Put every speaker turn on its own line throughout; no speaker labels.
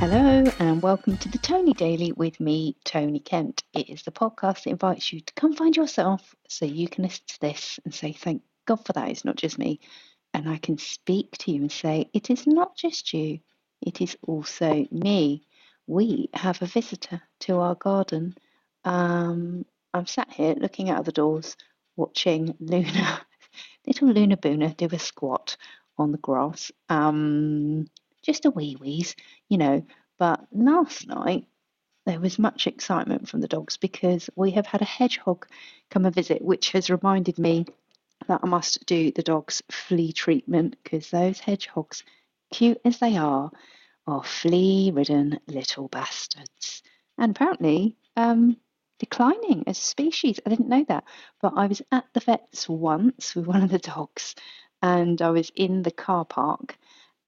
Hello, and welcome to the Tony Daily with me, Tony Kent. It is the podcast that invites you to come find yourself so you can listen to this and say, Thank God for that, it's not just me. And I can speak to you and say, It is not just you, it is also me. We have a visitor to our garden. Um, I'm sat here looking out of the doors, watching Luna, little Luna Boona, do a squat on the grass. Um, just a wee wees, you know. But last night there was much excitement from the dogs because we have had a hedgehog come and visit, which has reminded me that I must do the dogs' flea treatment because those hedgehogs, cute as they are, are flea ridden little bastards. And apparently, um, declining as a species. I didn't know that. But I was at the vet's once with one of the dogs and I was in the car park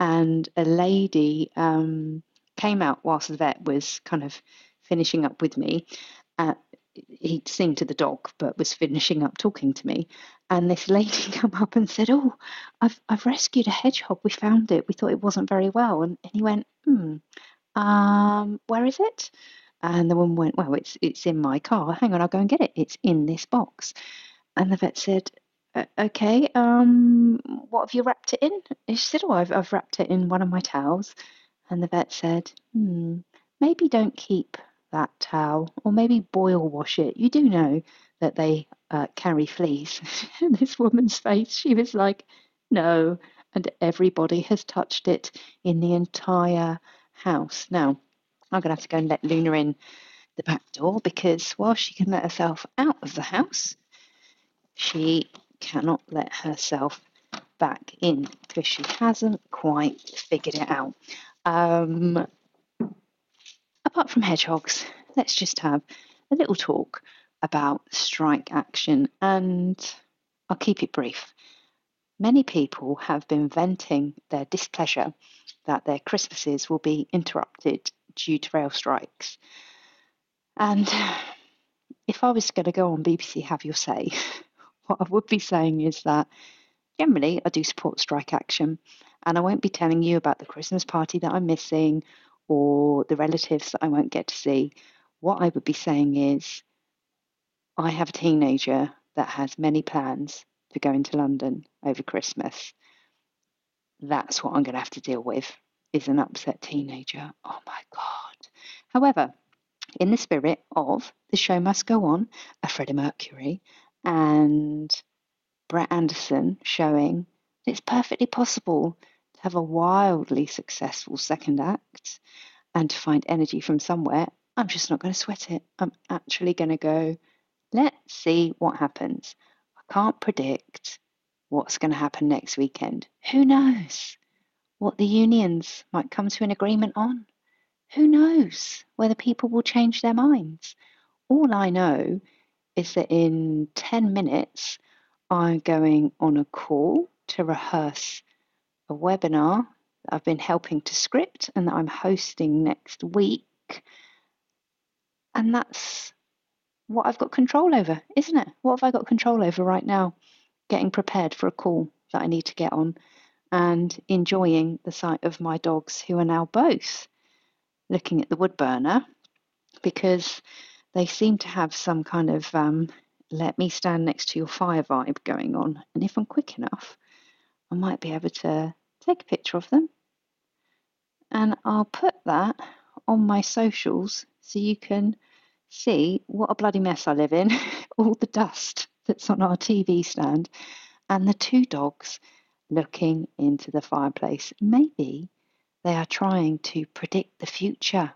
and a lady um, came out whilst the vet was kind of finishing up with me. Uh, he'd seen to the dog, but was finishing up talking to me. And this lady came up and said, "Oh, I've I've rescued a hedgehog. We found it. We thought it wasn't very well." And, and he went, "Hmm, um, where is it?" And the woman went, "Well, it's it's in my car. Hang on, I'll go and get it. It's in this box." And the vet said, okay, um, what have you wrapped it in? She said, oh, I've, I've wrapped it in one of my towels. And the vet said, hmm, maybe don't keep that towel or maybe boil wash it. You do know that they uh, carry fleas. this woman's face, she was like, no. And everybody has touched it in the entire house. Now, I'm going to have to go and let Luna in the back door because while she can let herself out of the house, she cannot let herself back in because she hasn't quite figured it out. Um, apart from hedgehogs, let's just have a little talk about strike action and I'll keep it brief. Many people have been venting their displeasure that their Christmases will be interrupted due to rail strikes. And if I was going to go on BBC Have Your Say, what I would be saying is that generally I do support strike action, and I won't be telling you about the Christmas party that I'm missing or the relatives that I won't get to see. What I would be saying is I have a teenager that has many plans to go into London over Christmas. That's what I'm going to have to deal with is an upset teenager. Oh my God. However, in the spirit of the show must go on, a Freddie Mercury, and Brett Anderson showing it's perfectly possible to have a wildly successful second act and to find energy from somewhere. I'm just not going to sweat it. I'm actually going to go, let's see what happens. I can't predict what's going to happen next weekend. Who knows what the unions might come to an agreement on? Who knows whether people will change their minds? All I know is that in 10 minutes, I'm going on a call to rehearse a webinar that I've been helping to script and that I'm hosting next week. And that's what I've got control over, isn't it? What have I got control over right now? Getting prepared for a call that I need to get on and enjoying the sight of my dogs who are now both looking at the wood burner because they seem to have some kind of um, let me stand next to your fire vibe going on. And if I'm quick enough, I might be able to take a picture of them. And I'll put that on my socials so you can see what a bloody mess I live in, all the dust that's on our TV stand, and the two dogs looking into the fireplace. Maybe they are trying to predict the future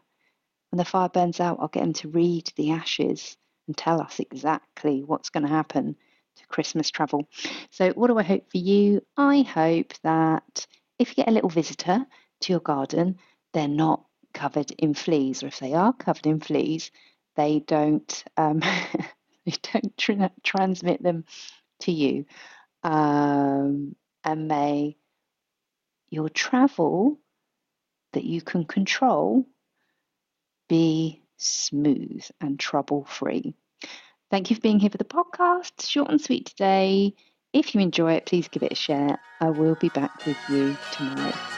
when the fire burns out, I'll get them to read the ashes and tell us exactly what's going to happen to Christmas travel. So, what do I hope for you? I hope that if you get a little visitor to your garden, they're not covered in fleas, or if they are covered in fleas, they don't um, they don't tra- transmit them to you. Um, and may your travel that you can control be smooth and trouble free. Thank you for being here for the podcast. Short and sweet today. If you enjoy it, please give it a share. I will be back with you tomorrow.